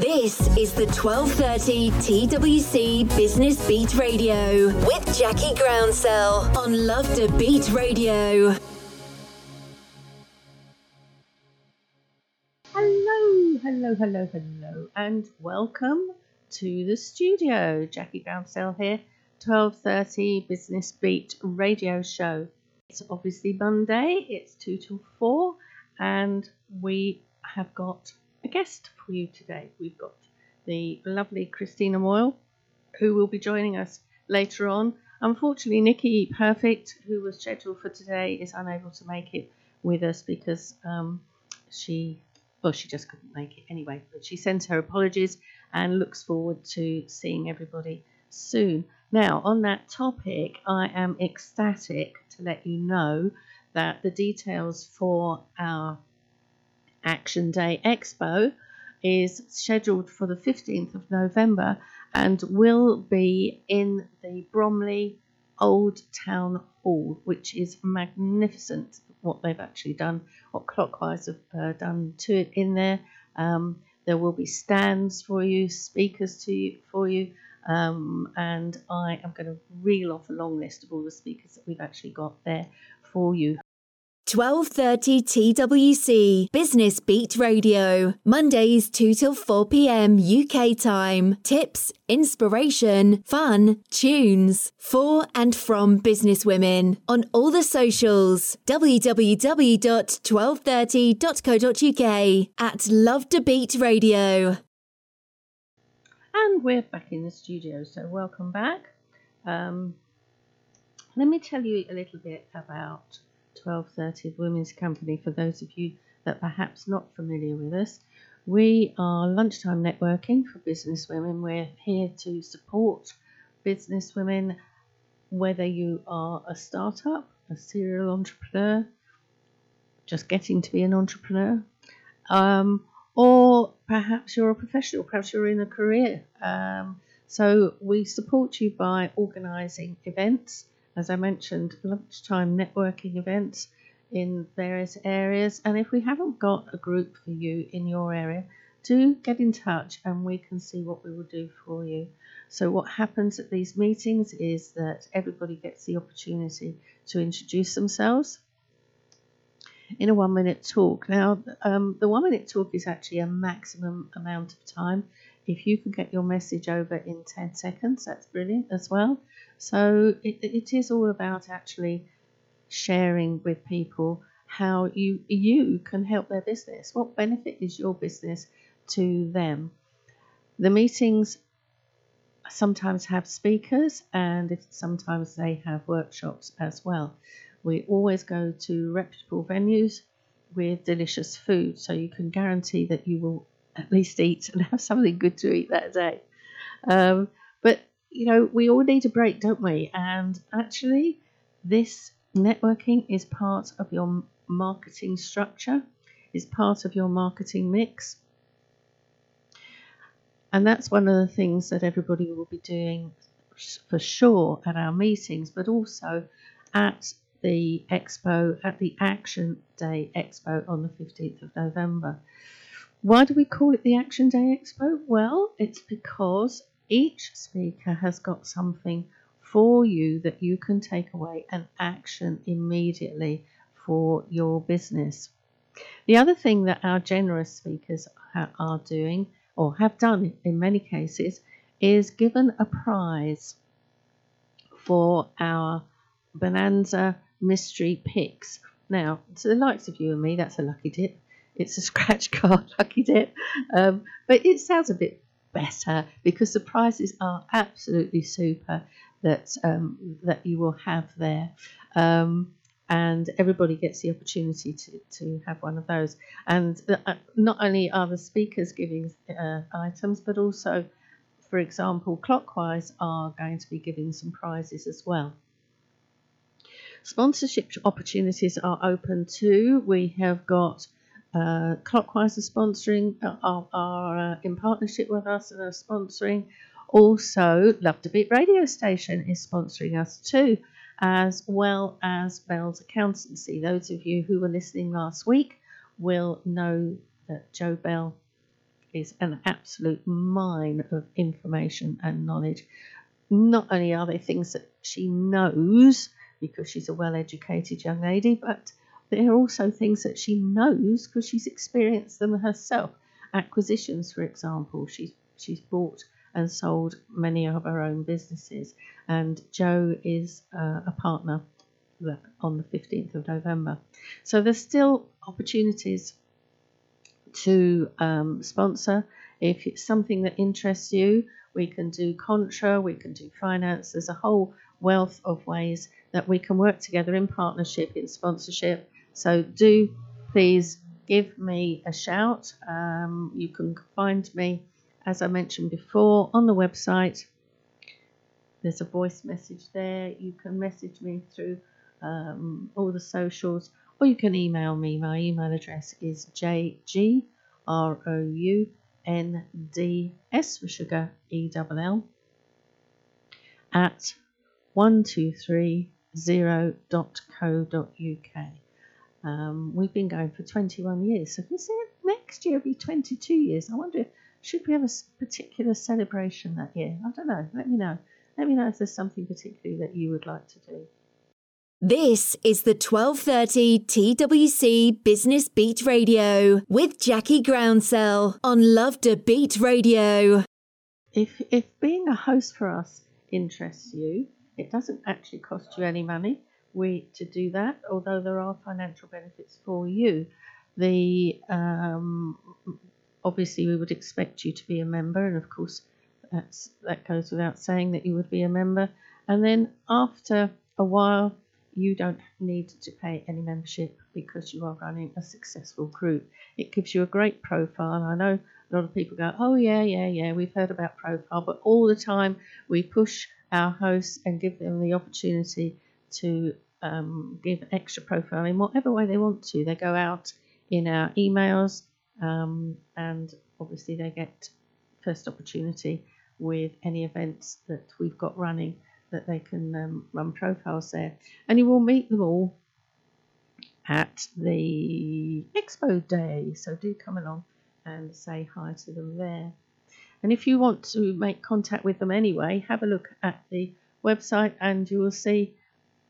This is the 1230 TWC Business Beat Radio with Jackie Groundsell on Love to Beat Radio. Hello, hello, hello, hello, and welcome to the studio. Jackie Groundsell here, 1230 Business Beat Radio Show. It's obviously Monday, it's 2 till 4, and we have got a guest for you today. We've got the lovely Cristina Moyle, who will be joining us later on. Unfortunately, Nikki Perfect, who was scheduled for today, is unable to make it with us because um, she, well, she just couldn't make it anyway. But she sends her apologies and looks forward to seeing everybody soon. Now, on that topic, I am ecstatic to let you know that the details for our Action Day Expo is scheduled for the 15th of November and will be in the Bromley Old Town Hall, which is magnificent what they've actually done, what Clockwise have uh, done to it in there. Um, there will be stands for you, speakers to you, for you, um, and I am going to reel off a long list of all the speakers that we've actually got there for you. 1230 TWC Business Beat Radio. Mondays 2 till 4 p.m. UK time. Tips, inspiration, fun, tunes for and from businesswomen on all the socials. www.1230.co.uk at Love to Beat Radio. And we're back in the studio, so welcome back. Um, let me tell you a little bit about 1230 Women's Company for those of you that perhaps not familiar with us. We are lunchtime networking for business women. We're here to support business women, whether you are a startup, a serial entrepreneur, just getting to be an entrepreneur, um, or perhaps you're a professional, perhaps you're in a career. Um, so we support you by organising events as I mentioned, lunchtime networking events in various areas. And if we haven't got a group for you in your area, do get in touch and we can see what we will do for you. So, what happens at these meetings is that everybody gets the opportunity to introduce themselves in a one minute talk. Now, um, the one minute talk is actually a maximum amount of time. If you can get your message over in 10 seconds, that's brilliant as well. So it, it is all about actually sharing with people how you you can help their business. What benefit is your business to them? The meetings sometimes have speakers and sometimes they have workshops as well. We always go to reputable venues with delicious food, so you can guarantee that you will at least eat and have something good to eat that day. Um, you know, we all need a break, don't we? And actually, this networking is part of your marketing structure, is part of your marketing mix. And that's one of the things that everybody will be doing for sure at our meetings, but also at the expo, at the Action Day Expo on the 15th of November. Why do we call it the Action Day Expo? Well, it's because each speaker has got something for you that you can take away and action immediately for your business. The other thing that our generous speakers are doing, or have done in many cases, is given a prize for our Bonanza mystery picks. Now, to the likes of you and me, that's a lucky dip. It's a scratch card lucky dip, um, but it sounds a bit better because the prizes are absolutely super that um, that you will have there. Um, and everybody gets the opportunity to, to have one of those. And uh, not only are the speakers giving uh, items, but also, for example, Clockwise are going to be giving some prizes as well. Sponsorship opportunities are open too. We have got uh, Clockwise are sponsoring, uh, are, are uh, in partnership with us and are sponsoring. Also, Love to Beat radio station is sponsoring us too, as well as Bell's Accountancy. Those of you who were listening last week will know that Joe Bell is an absolute mine of information and knowledge. Not only are there things that she knows because she's a well educated young lady, but there are also things that she knows because she's experienced them herself. Acquisitions, for example, she's she's bought and sold many of her own businesses, and Joe is uh, a partner on the 15th of November. So there's still opportunities to um, sponsor. If it's something that interests you, we can do contra, we can do finance. There's a whole wealth of ways that we can work together in partnership, in sponsorship. So do please give me a shout. Um, you can find me, as I mentioned before, on the website. There's a voice message there. You can message me through um, all the socials, or you can email me. My email address is jgrouns for sugar ell at 1230.co.uk. Um, we've been going for 21 years, so this next year will be 22 years. I wonder, should we have a particular celebration that year? I don't know. Let me know. Let me know if there's something particularly that you would like to do. This is the 1230 TWC Business Beat Radio with Jackie Groundsell on Love to Beat Radio. If if being a host for us interests you, it doesn't actually cost you any money we to do that, although there are financial benefits for you. The um, obviously we would expect you to be a member, and of course that's that goes without saying that you would be a member. And then after a while you don't need to pay any membership because you are running a successful group. It gives you a great profile. I know a lot of people go, oh, yeah, yeah, yeah, we've heard about profile, but all the time we push our hosts and give them the opportunity to um, give extra profile in whatever way they want to. They go out in our emails um, and obviously they get first opportunity with any events that we've got running that they can um, run profiles there. And you will meet them all at the expo day. So do come along and say hi to them there. And if you want to make contact with them anyway, have a look at the website and you will see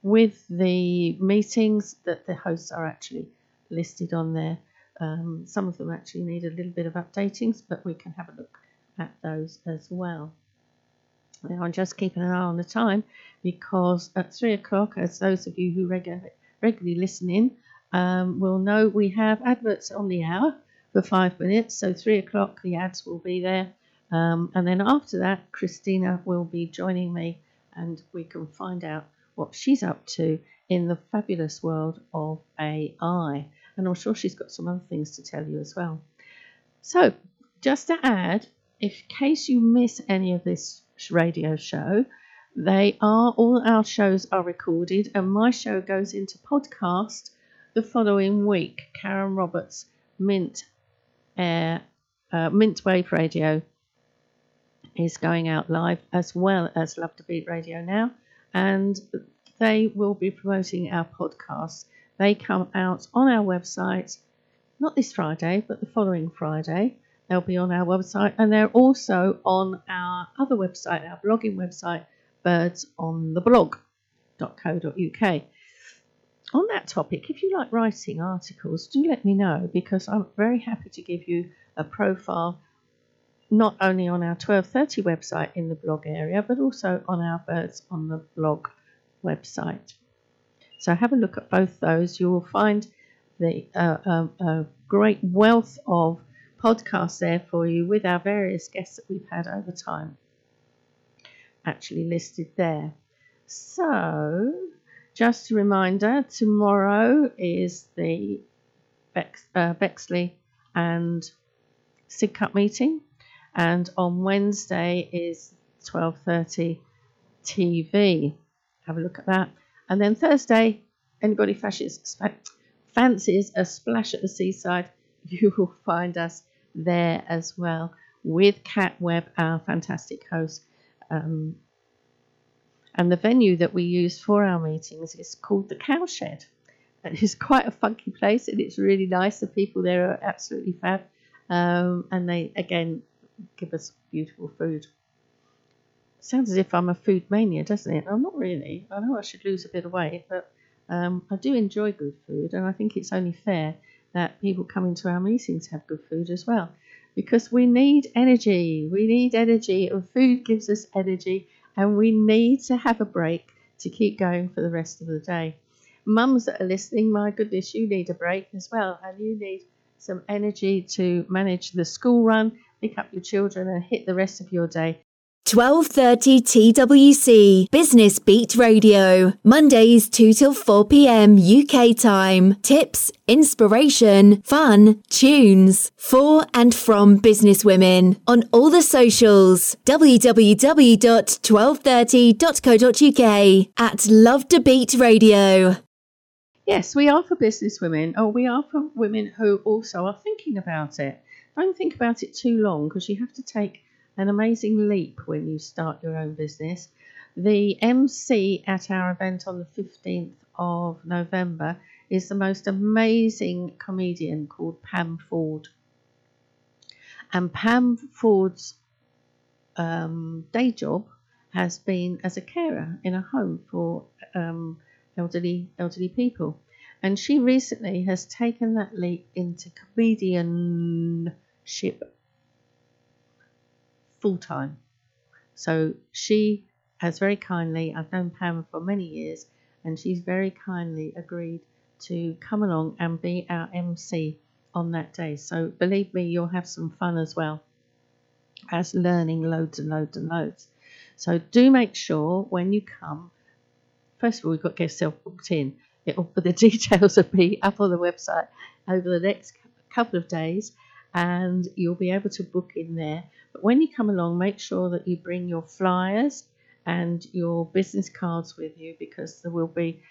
with the meetings that the hosts are actually listed on there. Um, some of them actually need a little bit of updatings, but we can have a look at those as well. Now I'm just keeping an eye on the time because at three o'clock, as those of you who regularly regularly listen in um, will know, we have adverts on the hour for five minutes. So three o'clock, the ads will be there, um, and then after that, Cristina will be joining me, and we can find out what she's up to in the fabulous world of AI. And I'm sure she's got some other things to tell you as well. So, just to add, in case you miss any of this radio show. They are all our shows are recorded, and my show goes into podcast the following week. Karen Roberts, Mint Air, uh, Mint Wave Radio is going out live as well as Love to Beat Radio now, and they will be promoting our podcasts. They come out on our website, not this Friday, but the following Friday. They'll be on our website and they're also on our other website, our blogging website, birdsontheblog.co.uk. On that topic, if you like writing articles, do let me know because I'm very happy to give you a profile not only on our 1230 website in the blog area, but also on our Birds on the Blog website. So have a look at both those. You will find the uh, a great wealth of podcasts there for you with our various guests that we've had over time actually listed there. So, just a reminder tomorrow is the Bex, uh, Bexley and Sidcup meeting, and on Wednesday is 12:30 TV. Have a look at that. And then Thursday, anybody fancies a splash at the seaside, you will find us there as well with Cat Webb, our fantastic host. Um, and the venue that we use for our meetings is called the Cowshed. And it's quite a funky place and it's really nice. The people there are absolutely fab. Um, and they again give us beautiful food. Sounds as if I'm a food mania, doesn't it? I'm not really. I know I should lose a bit of weight, but um, I do enjoy good food, and I think it's only fair that people coming to our meetings have good food as well because we need energy. We need energy, and food gives us energy, and we need to have a break to keep going for the rest of the day. Mums that are listening, my goodness, you need a break as well, and you need some energy to manage the school run, pick up your children, and hit the rest of your day. 1230 TWC Business Beat Radio. Mondays 2 till 4 p.m. UK time. Tips, inspiration, fun, tunes for and from business women on all the socials. www.1230.co.uk at Love to Beat Radio. Yes, we are for business women or we are for women who also are thinking about it. Don't think about it too long because you have to take an amazing leap when you start your own business. The MC at our event on the 15th of November is the most amazing comedian called Pam Ford. And Pam Ford's um, day job has been as a carer in a home for um, elderly elderly people. And she recently has taken that leap into comedianship full time. So she has very kindly, I've known Pam for many years, and she's very kindly agreed to come along and be our MC on that day. So believe me, you'll have some fun as well as learning loads and loads and loads. So do make sure when you come, first of all, you've got to get yourself booked in. It'll, the details will be up on the website over the next couple of days, and you'll be able to book in there. But when you come along, make sure that you bring your flyers and your business cards with you because there will be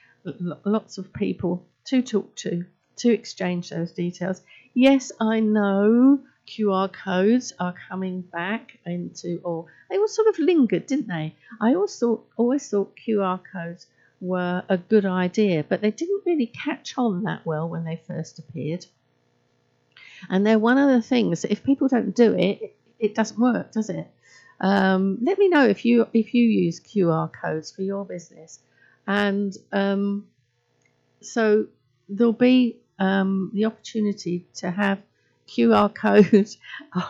lots of people to talk to to exchange those details. Yes, I know QR codes are coming back into, or they were sort of lingered, didn't they? I always thought, always thought QR codes were a good idea, but they didn't really catch on that well when they first appeared. And they're one of the things that if people don't do it, it doesn't work, does it? Um, let me know if you if you use QR codes for your business, and um, so there'll be um, the opportunity to have QR codes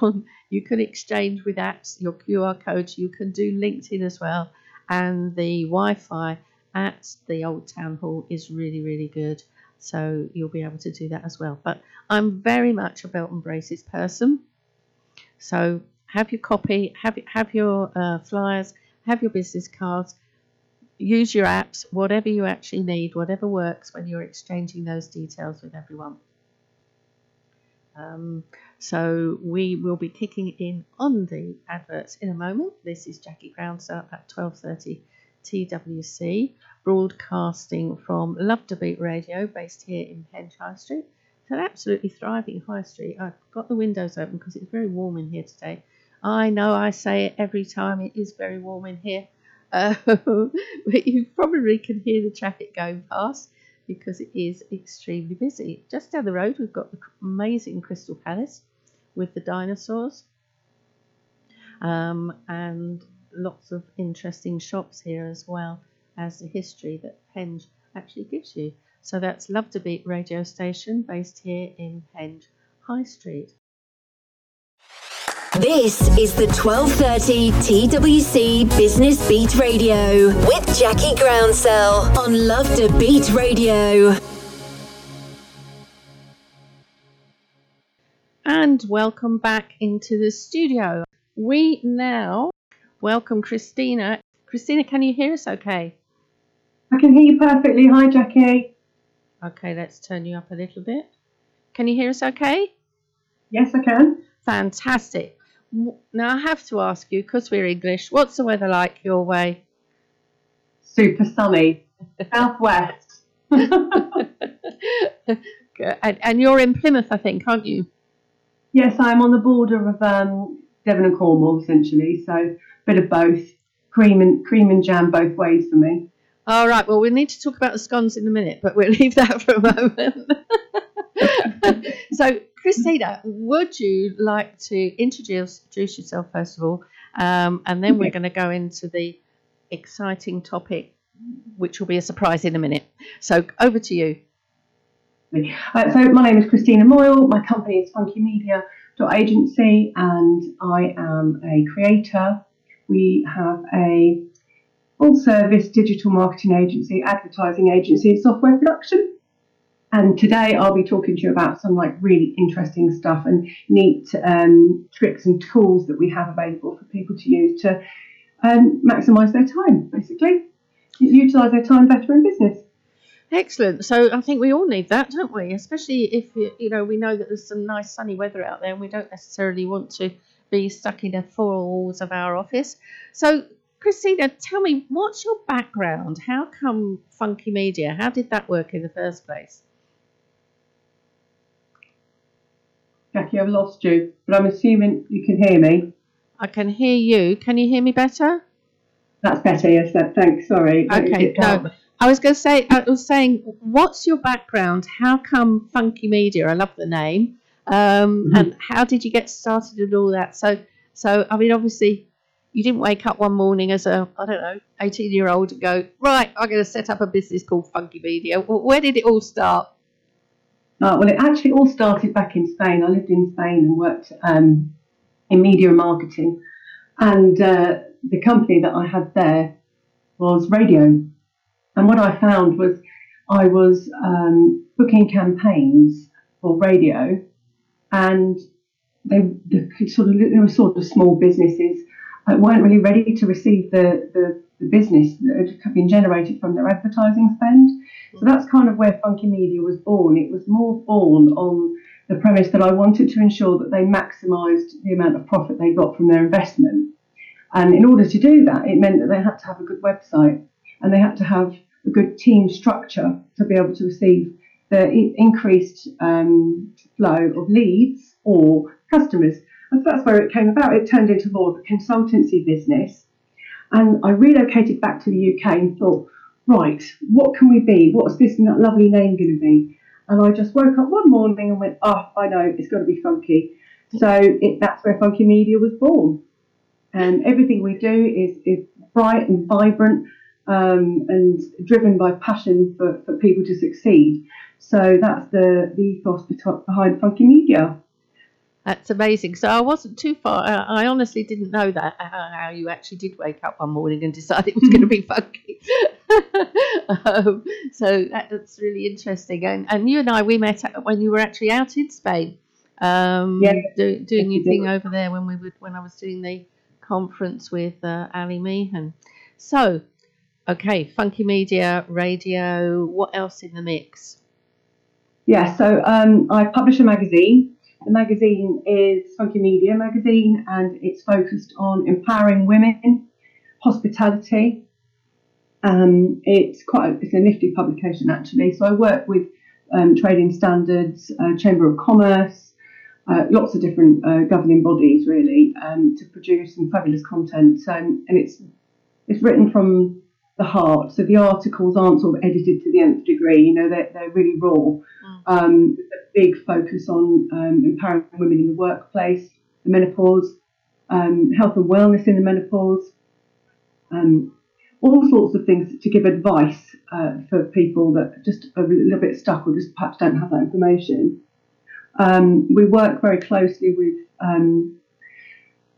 on. You can exchange with apps your QR codes. You can do LinkedIn as well, and the Wi-Fi at the Old Town Hall is really really good. So you'll be able to do that as well. But I'm very much a belt and braces person. So have your copy, have have your uh, flyers, have your business cards, use your apps, whatever you actually need, whatever works when you're exchanging those details with everyone. Um, so we will be kicking in on the adverts in a moment. This is Jackie Groundsell at 12:30 TWC, broadcasting from Love to Beat Radio, based here in Penge High Street. It's an absolutely thriving high street. I've got the windows open because it's very warm in here today. I know I say it every time, it is very warm in here. Uh, but you probably can hear the traffic going past because it is extremely busy. Just down the road, we've got the amazing Crystal Palace with the dinosaurs um, and lots of interesting shops here as well as the history that Penge actually gives you. So that's Love to Beat radio station based here in Penge High Street. This is the 1230 TWC Business Beat Radio with Jackie Groundsell on Love to Beat Radio. And welcome back into the studio. We now welcome Cristina. Cristina, can you hear us okay? I can hear you perfectly. Hi, Jackie. Okay, let's turn you up a little bit. Can you hear us okay? Yes, I can. Fantastic. Now, I have to ask you, because we're English, what's the weather like your way? Super sunny. Southwest. and, and, you're in Plymouth, I think, aren't you? Yes, I'm on the border of um, Devon and Cornwall, essentially. So, bit of both. Cream and cream and jam both ways for me. All right. Well, we need to talk about the scones in a minute, but we'll leave that for a moment. so, Cristina, would you like to introduce, introduce yourself first of all, um, and then we're going to go into the exciting topic, which will be a surprise in a minute. So, over to you. Uh, so, my name is Cristina Moyle. My company is Funky Media Agency, and I am a creator. We have a full service digital marketing agency, advertising agency, and software production. And today I'll be talking to you about some like really interesting stuff and neat um, tricks and tools that we have available for people to use to um, maximise their time, basically, utilise their time better in business. Excellent. So I think we all need that, don't we? Especially if you know we know that there's some nice sunny weather out there, and we don't necessarily want to be stuck in the four walls of our office. So, Cristina, tell me, what's your background? How come Funky Media? How did that work in the first place? Jackie, I've lost you, but I'm assuming you can hear me. I can hear you. Can you hear me better? That's better, yes. Thanks. Sorry. Okay. No, I was going to say, I was saying, what's your background? How come Funky Media? I love the name. Um, mm-hmm. And how did you get started and all that? So, so I mean, obviously, you didn't wake up one morning as a, I don't know, 18 year old and go, right, I'm going to set up a business called Funky Media. Where did it all start? Uh, well, it actually all started back in Spain. I lived in Spain and worked um, in media and marketing. And uh, the company that I had there was radio. And what I found was I was um, booking campaigns for radio, and they the sort of they were sort of small businesses that weren't really ready to receive the, the, the business that had been generated from their advertising spend. So that's kind of where Funky Media was born. It was more born on the premise that I wanted to ensure that they maximised the amount of profit they got from their investment. And in order to do that, it meant that they had to have a good website and they had to have a good team structure to be able to receive the increased um, flow of leads or customers. And so that's where it came about. It turned into more of a consultancy business. And I relocated back to the UK and thought, right, what can we be? What's this lovely name going to be? And I just woke up one morning and went, oh, I know, it's got to be funky. So it, that's where Funky Media was born. And everything we do is, is bright and vibrant um, and driven by passion for, for people to succeed. So that's the, the ethos behind Funky Media. That's amazing. So I wasn't too far. Uh, I honestly didn't know that uh, how you actually did wake up one morning and decide it was going to be funky. um, so that's really interesting. And, and you and I we met when you were actually out in Spain, um, yeah. do, doing your thing over there when we would when I was doing the conference with uh, Ali Meehan. So, okay, funky media, radio. What else in the mix? Yeah, so um, I publish a magazine the magazine is Funky Media magazine and it's focused on empowering women, hospitality. Um, it's quite a, it's a nifty publication actually. So I work with um, trading standards, uh, Chamber of Commerce, uh, lots of different uh, governing bodies really um, to produce some fabulous content. So, and it's it's written from the heart. So the articles aren't sort of edited to the nth degree. You know, they're, they're really raw. Mm. Um, a big focus on um, empowering women in the workplace, the menopause, um, health and wellness in the menopause, um, all sorts of things to give advice uh, for people that just are a little bit stuck or just perhaps don't have that information. Um, we work very closely with um,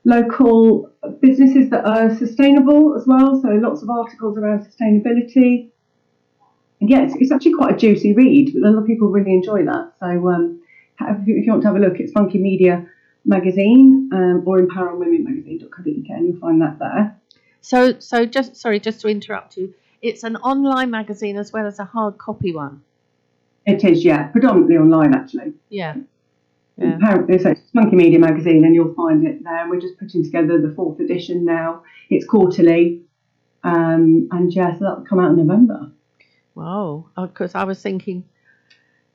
local businesses that are sustainable as well. So lots of articles around sustainability. And yeah, it's, it's actually quite a juicy read. But a lot of people really enjoy that. So um, if, you, if, you, want to have a look, it's Funky Media magazine um, or empoweringwomenmagazine.co.uk and you'll find that there. So, so just sorry, just to interrupt you, it's an online magazine as well as a hard copy one. It is, yeah, predominantly online actually. Yeah. Yeah. So it's Funky Media magazine, and you'll find it there. We're just putting together the fourth edition now. It's quarterly, um, and yeah, so that'll come out in November. Wow! Because I was thinking,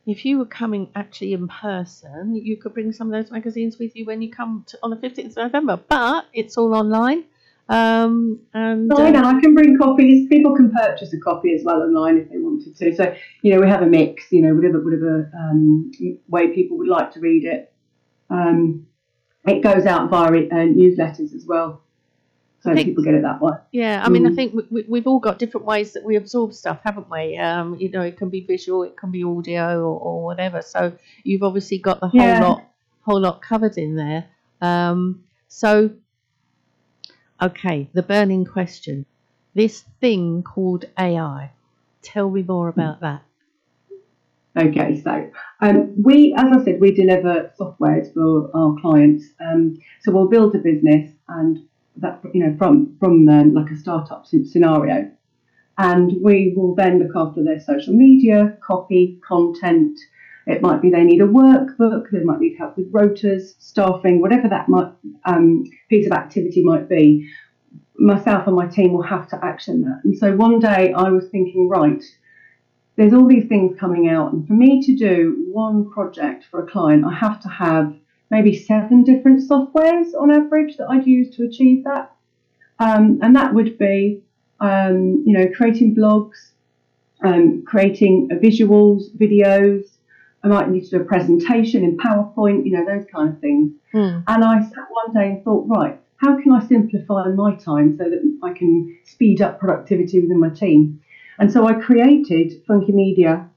if you were coming actually in person, you could bring some of those magazines with you when you come to, on the fifteenth of November. But it's all online. Um, and No, I know. I can bring copies. People can purchase a copy as well online if they wanted to. So you know, we have a mix. You know, whatever whatever um, way people would like to read it. Um, it goes out via uh, newsletters as well, so think- people get it that way. Yeah, I mean, I Mm. think we, we, we've all got different ways that we absorb stuff, haven't we? Um, you know, it can be visual, it can be audio, or, or whatever. So you've obviously got the whole Yeah. lot, whole lot covered in there. Um, so, okay, the burning question: this thing called AI. Tell me more about that. Okay, so um, we, as I said, we deliver softwares for our clients. Um, so we'll build a business, and that you know from from um, like a startup scenario, and we will then look after their social media, copy, content. It might be they need a workbook, they might need help with rotas, staffing, whatever that might um, piece of activity might be. Myself and my team will have to action that. And so one day I was thinking, right, there's all these things coming out, and for me to do one project for a client, I have to have maybe seven different softwares on average that I'd use to achieve that. Um, and that would be, um, you know, creating blogs, um, creating uh, visuals, videos. I might need to do a presentation in PowerPoint, you know, those kind of things. Hmm. And I sat one day and thought, right, how can I simplify my time so that I can speed up productivity within my team? And so I created funkymedia.ai,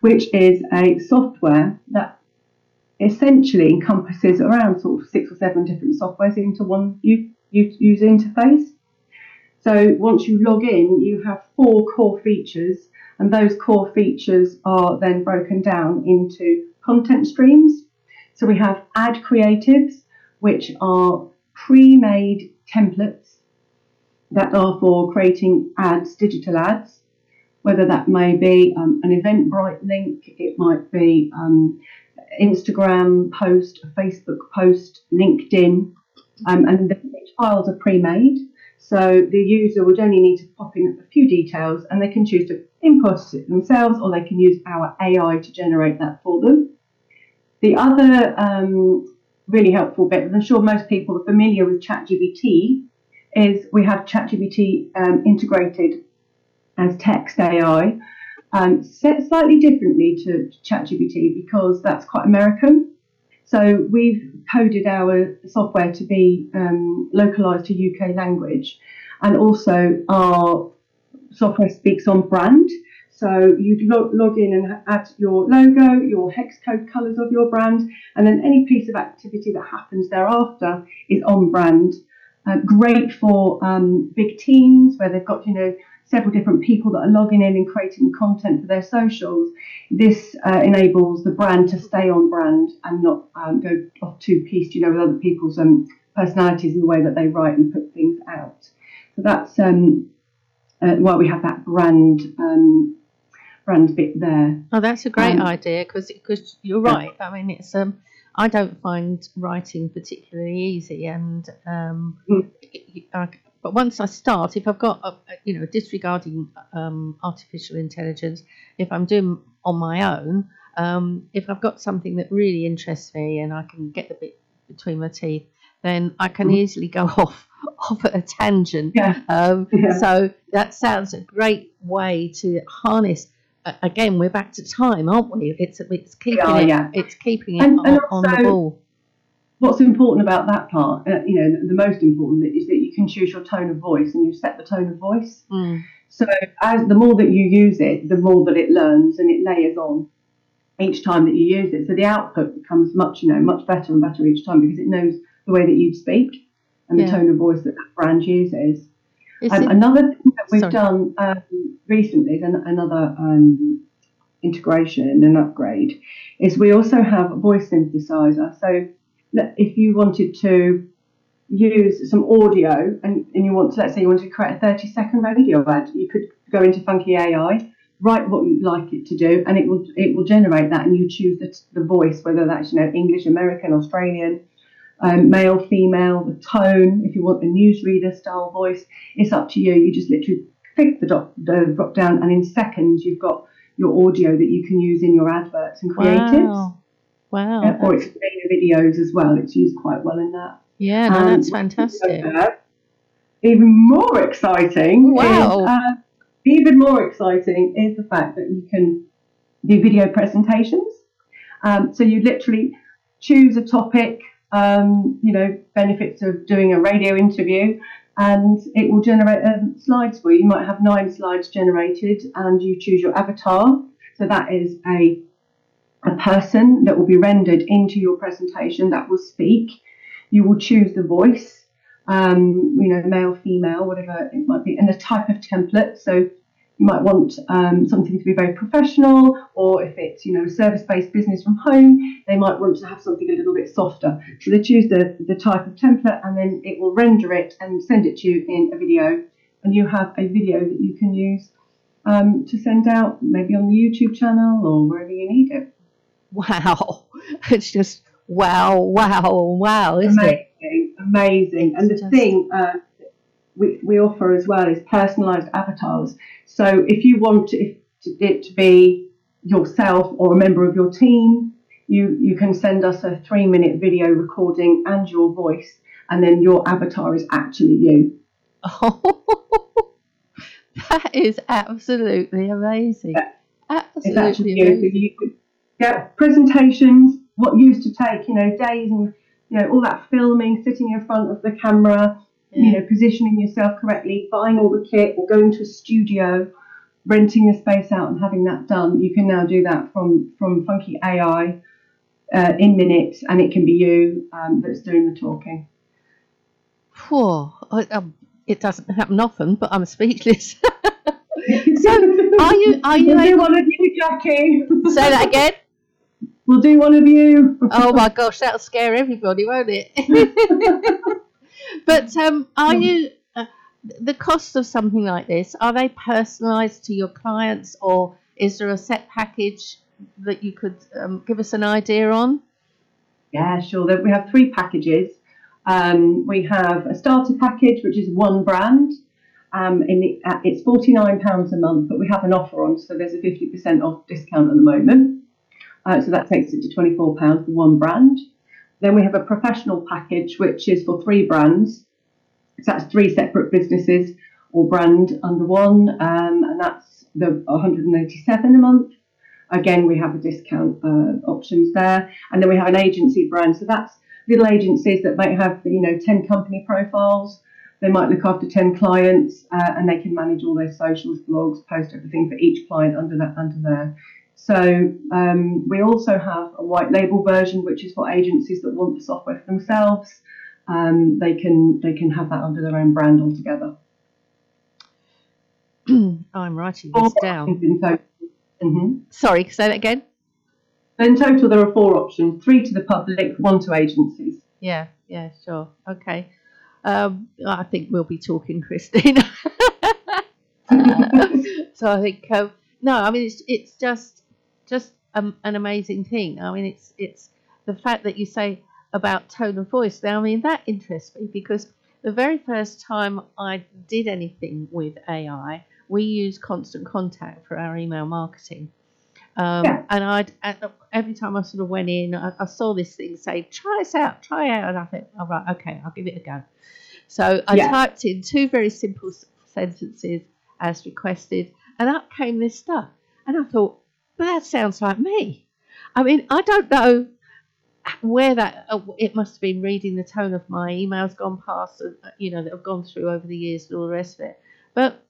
which is a software that essentially encompasses around sort of six or seven different softwares into one user interface. So once you log in, you have four core features, and those core features are then broken down into content streams. So we have ad creatives, which are pre made templates that are for creating ads, digital ads, whether that may be um, an Eventbrite link, it might be um, Instagram post, Facebook post, LinkedIn, um, and the files are pre made. So the user would only need to pop in a few details and they can choose to input it themselves or they can use our AI to generate that for them. The other um, really helpful bit, and I'm sure most people are familiar with ChatGPT, is we have ChatGPT um, integrated as text AI, um, set slightly differently to ChatGPT because that's quite American. So we've coded our software to be um, localized to UK language, and also our software speaks on brand. So you log, log in and add your logo, your hex code colors of your brand, and then any piece of activity that happens thereafter is on brand. Uh, great for um, big teams where they've got you know several different people that are logging in and creating content for their socials. This uh, enables the brand to stay on brand and not um, go off two piece, you know, with other people's um, personalities in the way that they write and put things out. So that's um, uh, why we have that brand um, brand bit there. Oh, that's a great Um, idea because because you're right. I mean, it's um, I don't find writing particularly easy, and um, Mm. I, but once I start, if I've got a, you know disregarding um, artificial intelligence, if I'm doing on my own, um, if I've got something that really interests me and I can get the bit between my teeth, then I can Mhm. easily go off off at a tangent. Yeah. Um, Yeah. So that sounds a great way to harness. Again, we're back to time, aren't we? It's it's keeping it. yeah. It's keeping it And- on, and on the ball. What's important about that part, uh, you know, the most important bit is that you can choose your tone of voice and you set the tone of voice. Mm. So as the more that you use it, the more that it learns and it layers on each time that you use it. So the output becomes much, you know, much better and better each time because it knows the way that you speak and the tone of voice that that brand uses. Um, it, another thing that we've Sorry. done um, recently is an, another um, integration and upgrade is we also have a voice synthesizer. So le- if you wanted to use some audio and, and you want to, let's say you want to create a 30 second radio ad, you could go into Funky AI, write what you'd like it to do, and it will it will generate that, and you choose the, the voice, whether that's you know English, American, Australian, um, male, female, the tone. If you want the newsreader style voice, it's up to you. You just literally click the drop, the drop down, and in seconds you've got your audio that you can use in your adverts and creatives. wow, wow. Or explainer videos as well. It's used quite well in that. Yeah, no, Um, that's fantastic. Even more exciting. Wow. Is, uh, even more exciting is the fact that you can do video presentations. Um, so you literally choose a topic, um, you know, benefits of doing a radio interview, and it will generate um, slides for you. You might have nine slides generated, and you choose your avatar. So that is a a person that will be rendered into your presentation that will speak. You will choose the voice, um, you know, male, female, whatever it might be, and the type of template. So you might want um, something to be very professional, or if it's you know a service-based business from home, they might want to have something a little bit softer. So they choose the the type of template, and then it will render it and send it to you in a video, and you have a video that you can use um, to send out maybe on the YouTube channel or wherever you need it. Wow. It's just wow, wow, wow, isn't it? amazing, amazing. And the thing uh, we, we offer as well is personalised avatars. So if you want it to, be yourself or a member of your team, you, you can send us a three minute video recording and your voice, and then your avatar is actually you. Oh, that is absolutely amazing. Yeah. Absolutely amazing. You get presentations, what used to take, you know, days and you know, all that filming, sitting in front of the camera, you know, positioning yourself correctly, buying all the kit, or going to a studio, renting the space out, and having that done. You can now do that from from Funky AI uh, in minutes, and it can be you um, that's doing the talking. I- um, it doesn't happen often, but I'm speechless. so, are you are you We'll able one of you, Jackie. say that again? We'll do one of you. Oh my gosh, that'll scare everybody, won't it? but um, are you uh, the cost of something like this? Are they personalised to your clients, or is there a set package that you could um, give us an idea on? Yeah, sure. We have three packages. Um, we have a starter package, which is one brand. Um, it, uh, it's £49 a month, but we have an offer on, so there's a 50% off discount at the moment. Uh, so that takes it to £24 for one brand. Then we have a professional package, which is for three brands. So that's three separate businesses or brand under one, um, and that's the 187 a month. Again, we have a discount uh, options there, and then we have an agency brand. So that's little agencies that might have you know 10 company profiles. They might look after 10 clients, uh, and they can manage all their socials, blogs, post everything for each client under that under there. So um, we also have a white label version, which is for agencies that want the software for themselves. Um, they can they can have that under their own brand altogether. I'm writing this down. in total. Mhm. Sorry, say that again. In total, there are four options: three to the public, one to agencies. Yeah, yeah, sure. Okay. Um, I think we'll be talking, Christine. so I think um, no, I mean it's it's just just um, an amazing thing. I mean it's it's the fact that you say about tone of voice. Now I mean that interests me because the very first time I did anything with AI, we used Constant Contact for our email marketing. Um, Yeah. And I'd every time I sort of went in, I, I saw this thing say, "Try this out, try it out," and I thought, "All right, okay, I'll give it a go." So I Yeah. typed in two very simple sentences as requested, and up came this stuff. And I thought, "But that sounds like me." I mean, I don't know where that uh, it must have been reading the tone of my emails gone past, uh, you know, that I've gone through over the years and all the rest of it. But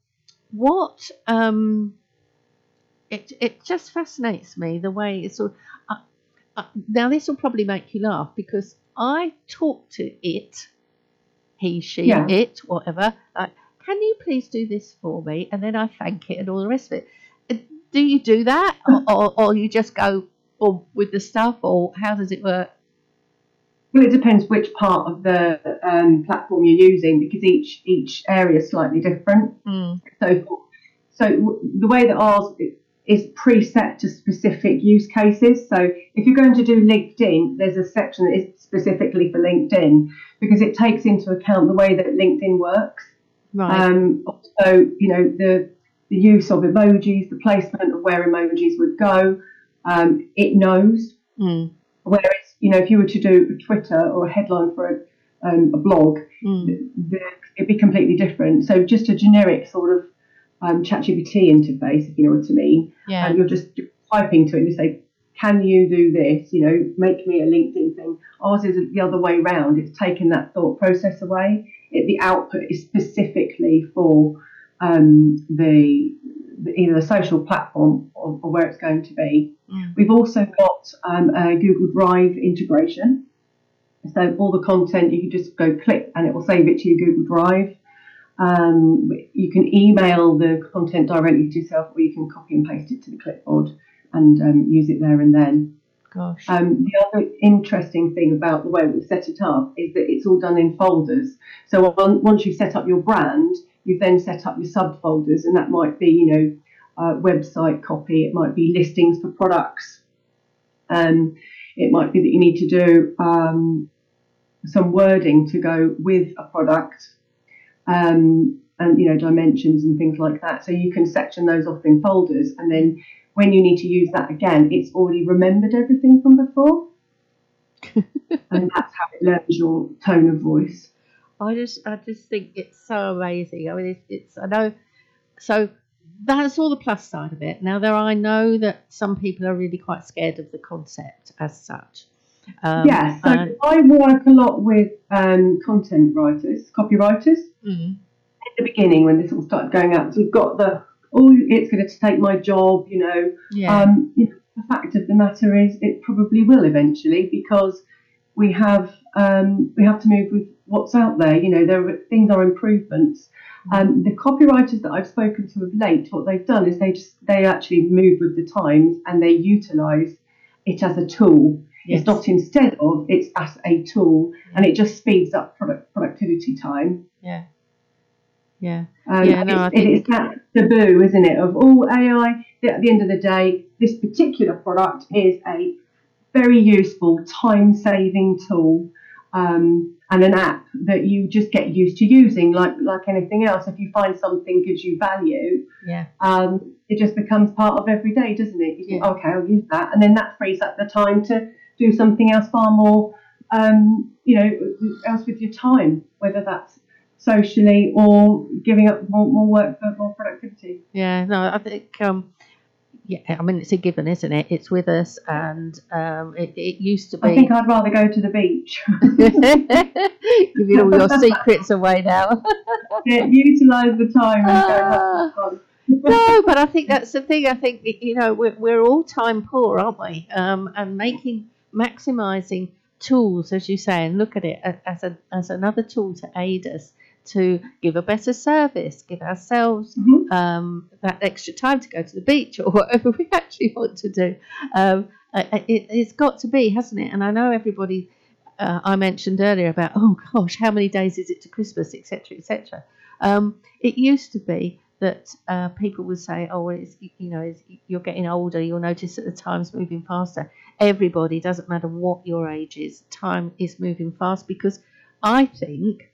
what um, it it just fascinates me the way it's sort. Of, uh, uh, now this will probably make you laugh because I talk to it, he, she, Yeah. it, whatever. Like, can you please do this for me? And then I thank it and all the rest of it. Do you do that, or, or, or you just go or with the stuff, or how does it work? Well, it depends which part of the um, platform you're using because each each area is slightly different. Mm. So, so w- the way that ours is preset to specific use cases. So, if you're going to do LinkedIn, there's a section that is specifically for LinkedIn because it takes into account the way that LinkedIn works. Right. Um, so, you know, the the use of emojis, the placement of where emojis would go, um, it knows. mm. Whereas, you know, if you were to do a Twitter or a headline for a, um, a blog, Mm. th- th- it'd be completely different. So just a generic sort of um, ChatGPT interface, if you know what I mean. Yeah. And you're just typing to it and you say, can you do this? You know, make me a LinkedIn thing. Ours is the other way round. It's taken that thought process away. It, the output is specifically for um, the, the either the social platform or, or where it's going to be. Mm. We've also got um, a Google Drive integration. So all the content you can just go click and it will save it to your Google Drive. Um, you can email the content directly to yourself, or you can copy and paste it to the clipboard and um, use it there and then. Gosh. Um, the other interesting thing about the way we've set it up is that it's all done in folders. So on- once you've set up your brand, you've then set up your subfolders, and that might be, you know, uh, website copy. It might be listings for products. Um, it might be that you need to do um, some wording to go with a product, um, and you know dimensions and things like that. So you can section those off in folders, and then when you need to use that again, it's already remembered everything from before, and that's how it learns your tone of voice. I just I just think it's so amazing. I mean, it's, it's I know. So that's all the plus side of it. Now there, I know that some people are really quite scared of the concept as such. Um, yeah, so and- I work a lot with um, content writers, copywriters. Mm, at the beginning when this all started going out. So we've got the oh, it's going to take my job, you know. yeah. Um, you know, the fact of the matter is, it probably will eventually because we have um, we have to move with what's out there. You know, there are, things are improvements. Um, the copywriters that I've spoken to of late, what they've done is they just they actually move with the times and they utilise it as a tool. yes. It's not instead of, it's as a tool, and it just speeds up product productivity time. Yeah. Yeah. Um, Yeah, no, it's, it is that taboo, isn't it? Of all AI. At the end of the day, this particular product is a very useful, time-saving tool um, and an app that you just get used to using, like like anything else. If you find something gives you value, Yeah. um, it just becomes part of every day, doesn't it? You think, Yeah. okay, I'll use that, and then that frees up the time to do something else far more, um, you know, else with your time, whether that's socially or giving up more, more work for more productivity. Yeah. No, I think. Um, yeah. I mean, it's a given, isn't it? It's with us, and um, it, it used to be. I think I'd rather go to the beach. Giving all your secrets away now. yeah, utilise the time and go have some fun. no, but I think that's the thing. I think you know we're, we're all time poor, aren't we? Um, and making maximising tools, as you say, and look at it as a as another tool to aid us to give a better service, give ourselves Mhm. um, that extra time to go to the beach or whatever we actually want to do. Um, it, it's got to be, hasn't it? And I know everybody. Uh, I mentioned earlier about oh gosh, how many days is it to Christmas, etc., etc. Um, it used to be that uh, people would say, "Oh, well, you know, you're getting older. You'll notice that the time's moving faster." Everybody, doesn't matter what your age is, time is moving fast because I think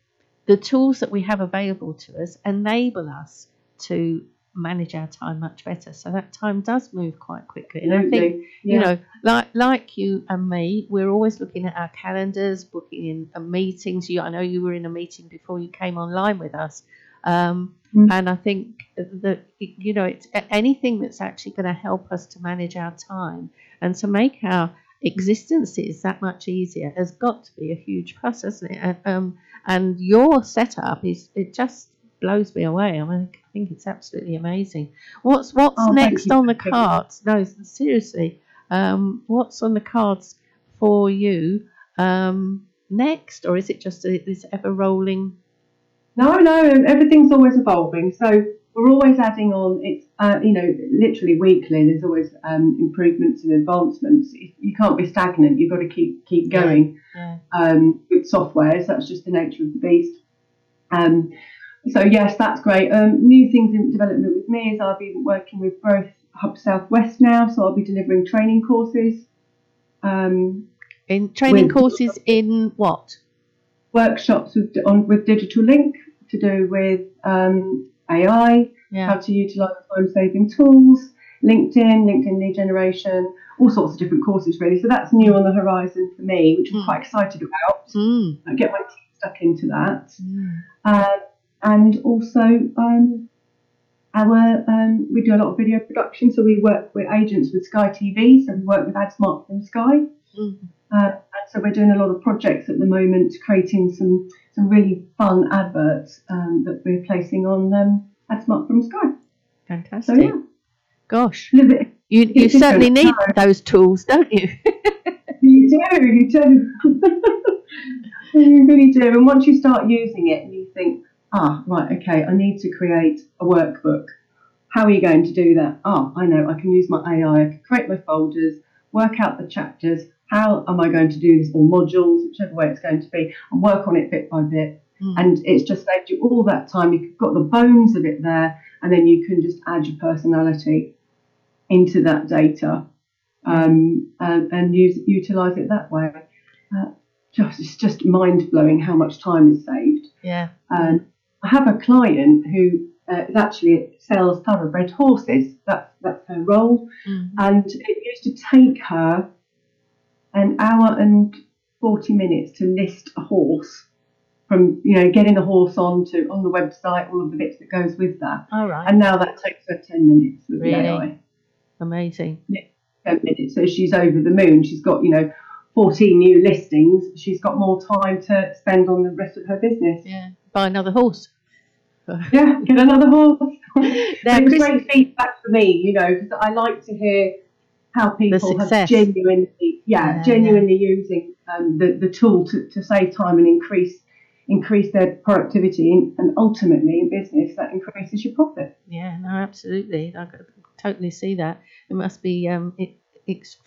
the tools that we have available to us enable us to manage our time much better. So that time does move quite quickly, and I think Absolutely. you know, like like you and me, we're always looking at our calendars, booking in uh, meetings. You, I know you were in a meeting before you came online with us, um, Mm. and I think that you know, it's anything that's actually going to help us to manage our time and to make our existences that much easier has got to be a huge plus, hasn't it? And, um, and your setup is it just blows me away. I mean, I think it's absolutely amazing. What's what's Oh, next on the cards? No, seriously, um, what's on the cards for you um, next, or is it just a, this ever rolling? No, no, everything's always evolving. So we're always adding on. It's uh, you know literally weekly. There's always um, improvements and advancements. You can't be stagnant. You've got to keep keep going Yeah. um, with software. So that's just the nature of the beast. Um, so yes, that's great. Um, new things in development with me is I'll be working with Growth Hub Southwest now. So I'll be delivering training courses. Um, In training courses in what? workshops with on with Digital Link to do with um, AI, Yeah. how to utilise time-saving tools, LinkedIn, LinkedIn lead generation, all sorts of different courses really. So that's new on the horizon for me, which I'm Mm. quite excited about. Mm. I get my team stuck into that. Mm. Uh, and also, um, our um, we do a lot of video production, so we work with agents with Sky TV, so we work with AdSmart from Sky. Mm. Uh, and so we're doing a lot of projects at the moment, creating some some really fun adverts um, that we're placing on um, AdSmart from Sky. Fantastic. So, yeah. Gosh, you, you certainly need those tools, don't you? you do, you do. you really do. And once you start using it and you think, ah, right, okay, I need to create a workbook. How are you going to do that? Ah, I know, I can use my AI, I can create my folders, work out the chapters. How am I going to do this, or modules, whichever way it's going to be, and work on it bit by bit. Mm. And it's just saved you all that time. You've got the bones of it there, and then you can just add your personality into that data um, and, and use utilize it that way. Uh, just it's just mind blowing how much time is saved. Yeah. Um, I have a client who uh, actually sells thoroughbred horses. That's that's her role, mm-hmm. and it used to take her an hour and forty minutes to list a horse. From you know getting the horse on to on the website, all of the bits that goes with that. All right. And now that takes her ten minutes with really? AI. Amazing. Yeah, ten minutes. So she's over the moon. She's got you know 14 new listings, she's got more time to spend on the rest of her business. Yeah, buy another horse. yeah, get another horse. now, was great feedback for me, you know, because I like to hear how people have genuinely, yeah, yeah genuinely yeah. using um, the, the tool to, to save time and increase increase their productivity and, and ultimately in business that increases your profit. Yeah, no, absolutely. I totally see that. It must be um, it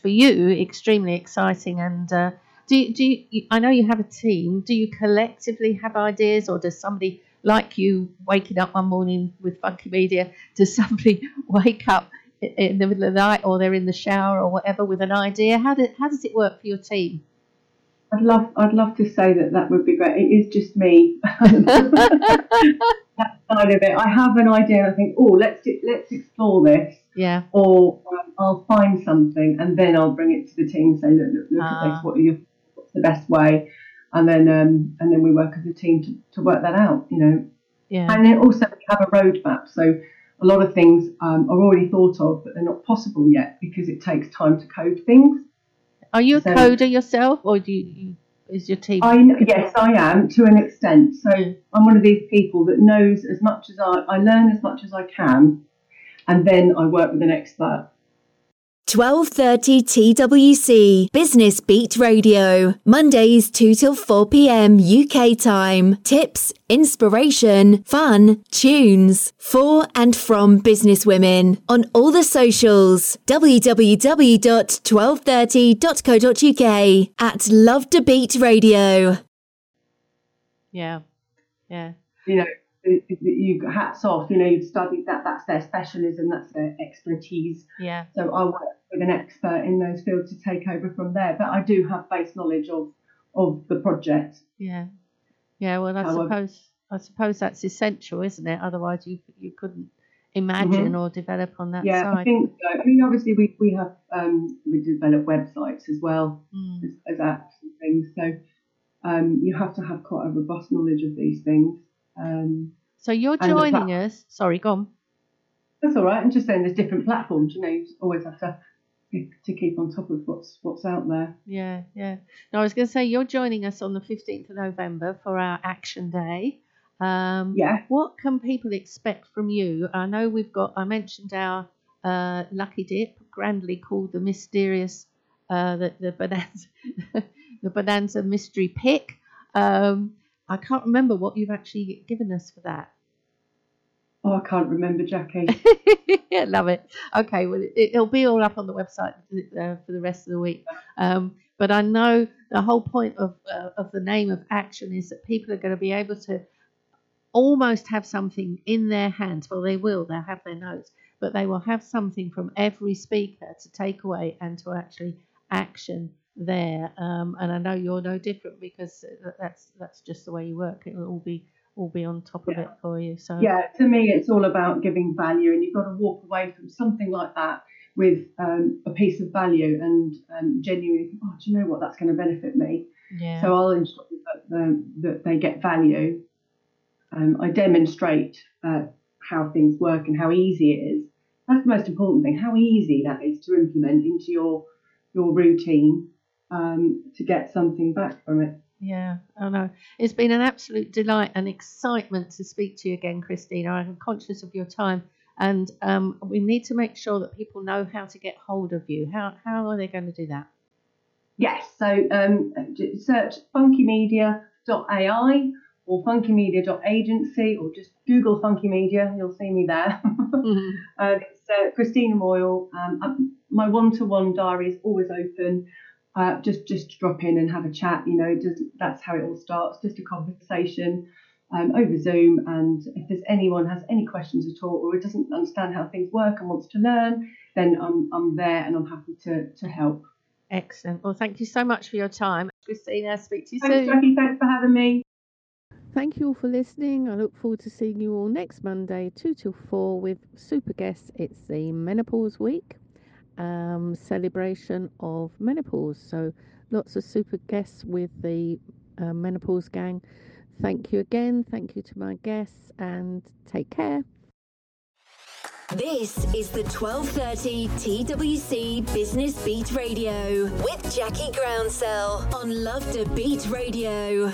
for you extremely exciting. And uh, do you, do you, I know you have a team? Do you collectively have ideas, or does somebody like you waking up one morning with Funky Media? Does somebody wake up in the middle of the night, or they're in the shower, or whatever, with an idea? How does how does it work for your team? I'd love I'd love to say that that would be great. It is just me. that side of it. I have an idea. I think, oh, let's let's explore this. Yeah. Or um, I'll find something and then I'll bring it to the team and say, look, look, look at this. Ah. What are your, what's the best way? And then um, and then we work as a team to, to work that out. You know. Yeah. And then also we have a roadmap. So a lot of things um, are already thought of, but they're not possible yet because it takes time to code things. Are you a so, coder yourself, or do you, is your team? I, yes, I am to an extent. So I'm one of these people that knows as much as I, I learn as much as I can, and then I work with an expert. 12:30 TWC Business Beat Radio Mondays 2 till 4 p.m. UK time Tips, inspiration, fun, tunes for and from businesswomen on all the socials www.1230.co.uk at Love to Beat Radio Yeah. Yeah. You know you hats off. You know, you've studied that. That's their specialism. That's their expertise. Yeah. So I work with an expert in those fields to take over from there. But I do have base knowledge of of the project. Yeah. Yeah. Well, I suppose I suppose that's essential, isn't it? Otherwise, you you couldn't imagine mm-hmm. or develop on that yeah, side. I think so. I mean, obviously, we we have um, we develop websites as well mm. as, as apps and things. So um, you have to have quite a robust knowledge of these things. Um, so you're joining us. Sorry, go on. That's all right. I'm just saying there's different platforms. You know, you always have to to keep on top of what's what's out there. Yeah, yeah. No, I was going to say you're joining us on the 15th of November for our Action Day. Um, yeah. What can people expect from you? I know we've got. I mentioned our uh, lucky dip, grandly called the mysterious, uh, the the bonanza, the bonanza mystery pick. Um, I can't remember what you've actually given us for that. Oh, I can't remember, Jackie. yeah, love it. Okay, well, it, will be all up on the website uh, for the rest of the week. Um, but I know the whole point of uh, of the name of action is that people are going to be able to almost have something in their hands. Well, they will. They'll have their notes, but they will have something from every speaker to take away and to actually action there. Um, and I know you're no different because that's that's just the way you work. It'll all be all be on top yeah. of it for you. So yeah, to me, it's all about giving value, and you've got to walk away from something like that with um, a piece of value and um, genuinely, oh, do you know what? That's going to benefit me. Yeah. So I'll ensure that, um, that they get value. Um, I demonstrate uh, how things work and how easy it is. That's the most important thing. How easy that is to implement into your your routine um, to get something back from it. Yeah, I know. It's been an absolute delight and excitement to speak to you again, Cristina. I'm conscious of your time, and um, we need to make sure that people know how to get hold of you. How how are they going to do that? Yes, so um, search funkymedia.ai or funkymedia.agency or just Google Funky Media, you'll see me there. uh, it's uh, Cristina Moyle. Um, um, my one-to-one diary is always open. Uh, just just drop in and have a chat. You know, just, that's how it all starts. Just a conversation um, over Zoom. And if there's anyone has any questions at all or doesn't understand how things work and wants to learn, then I'm I'm there and I'm happy to to help. Excellent. Well, thank you so much for your time, Cristina. Speak to you soon. Thanks, soon. Jackie. Thanks for having me. Thank you all for listening. I look forward to seeing you all next Monday, 2 till 4, with super guests. It's the Menopause Week um, celebration of menopause. So, lots of super guests with the uh, Menopause Gang. Thank you again. Thank you to my guests and take care. This is the 1230 TWC Business Beat Radio with Jackie Groundsell on Love to Beat Radio.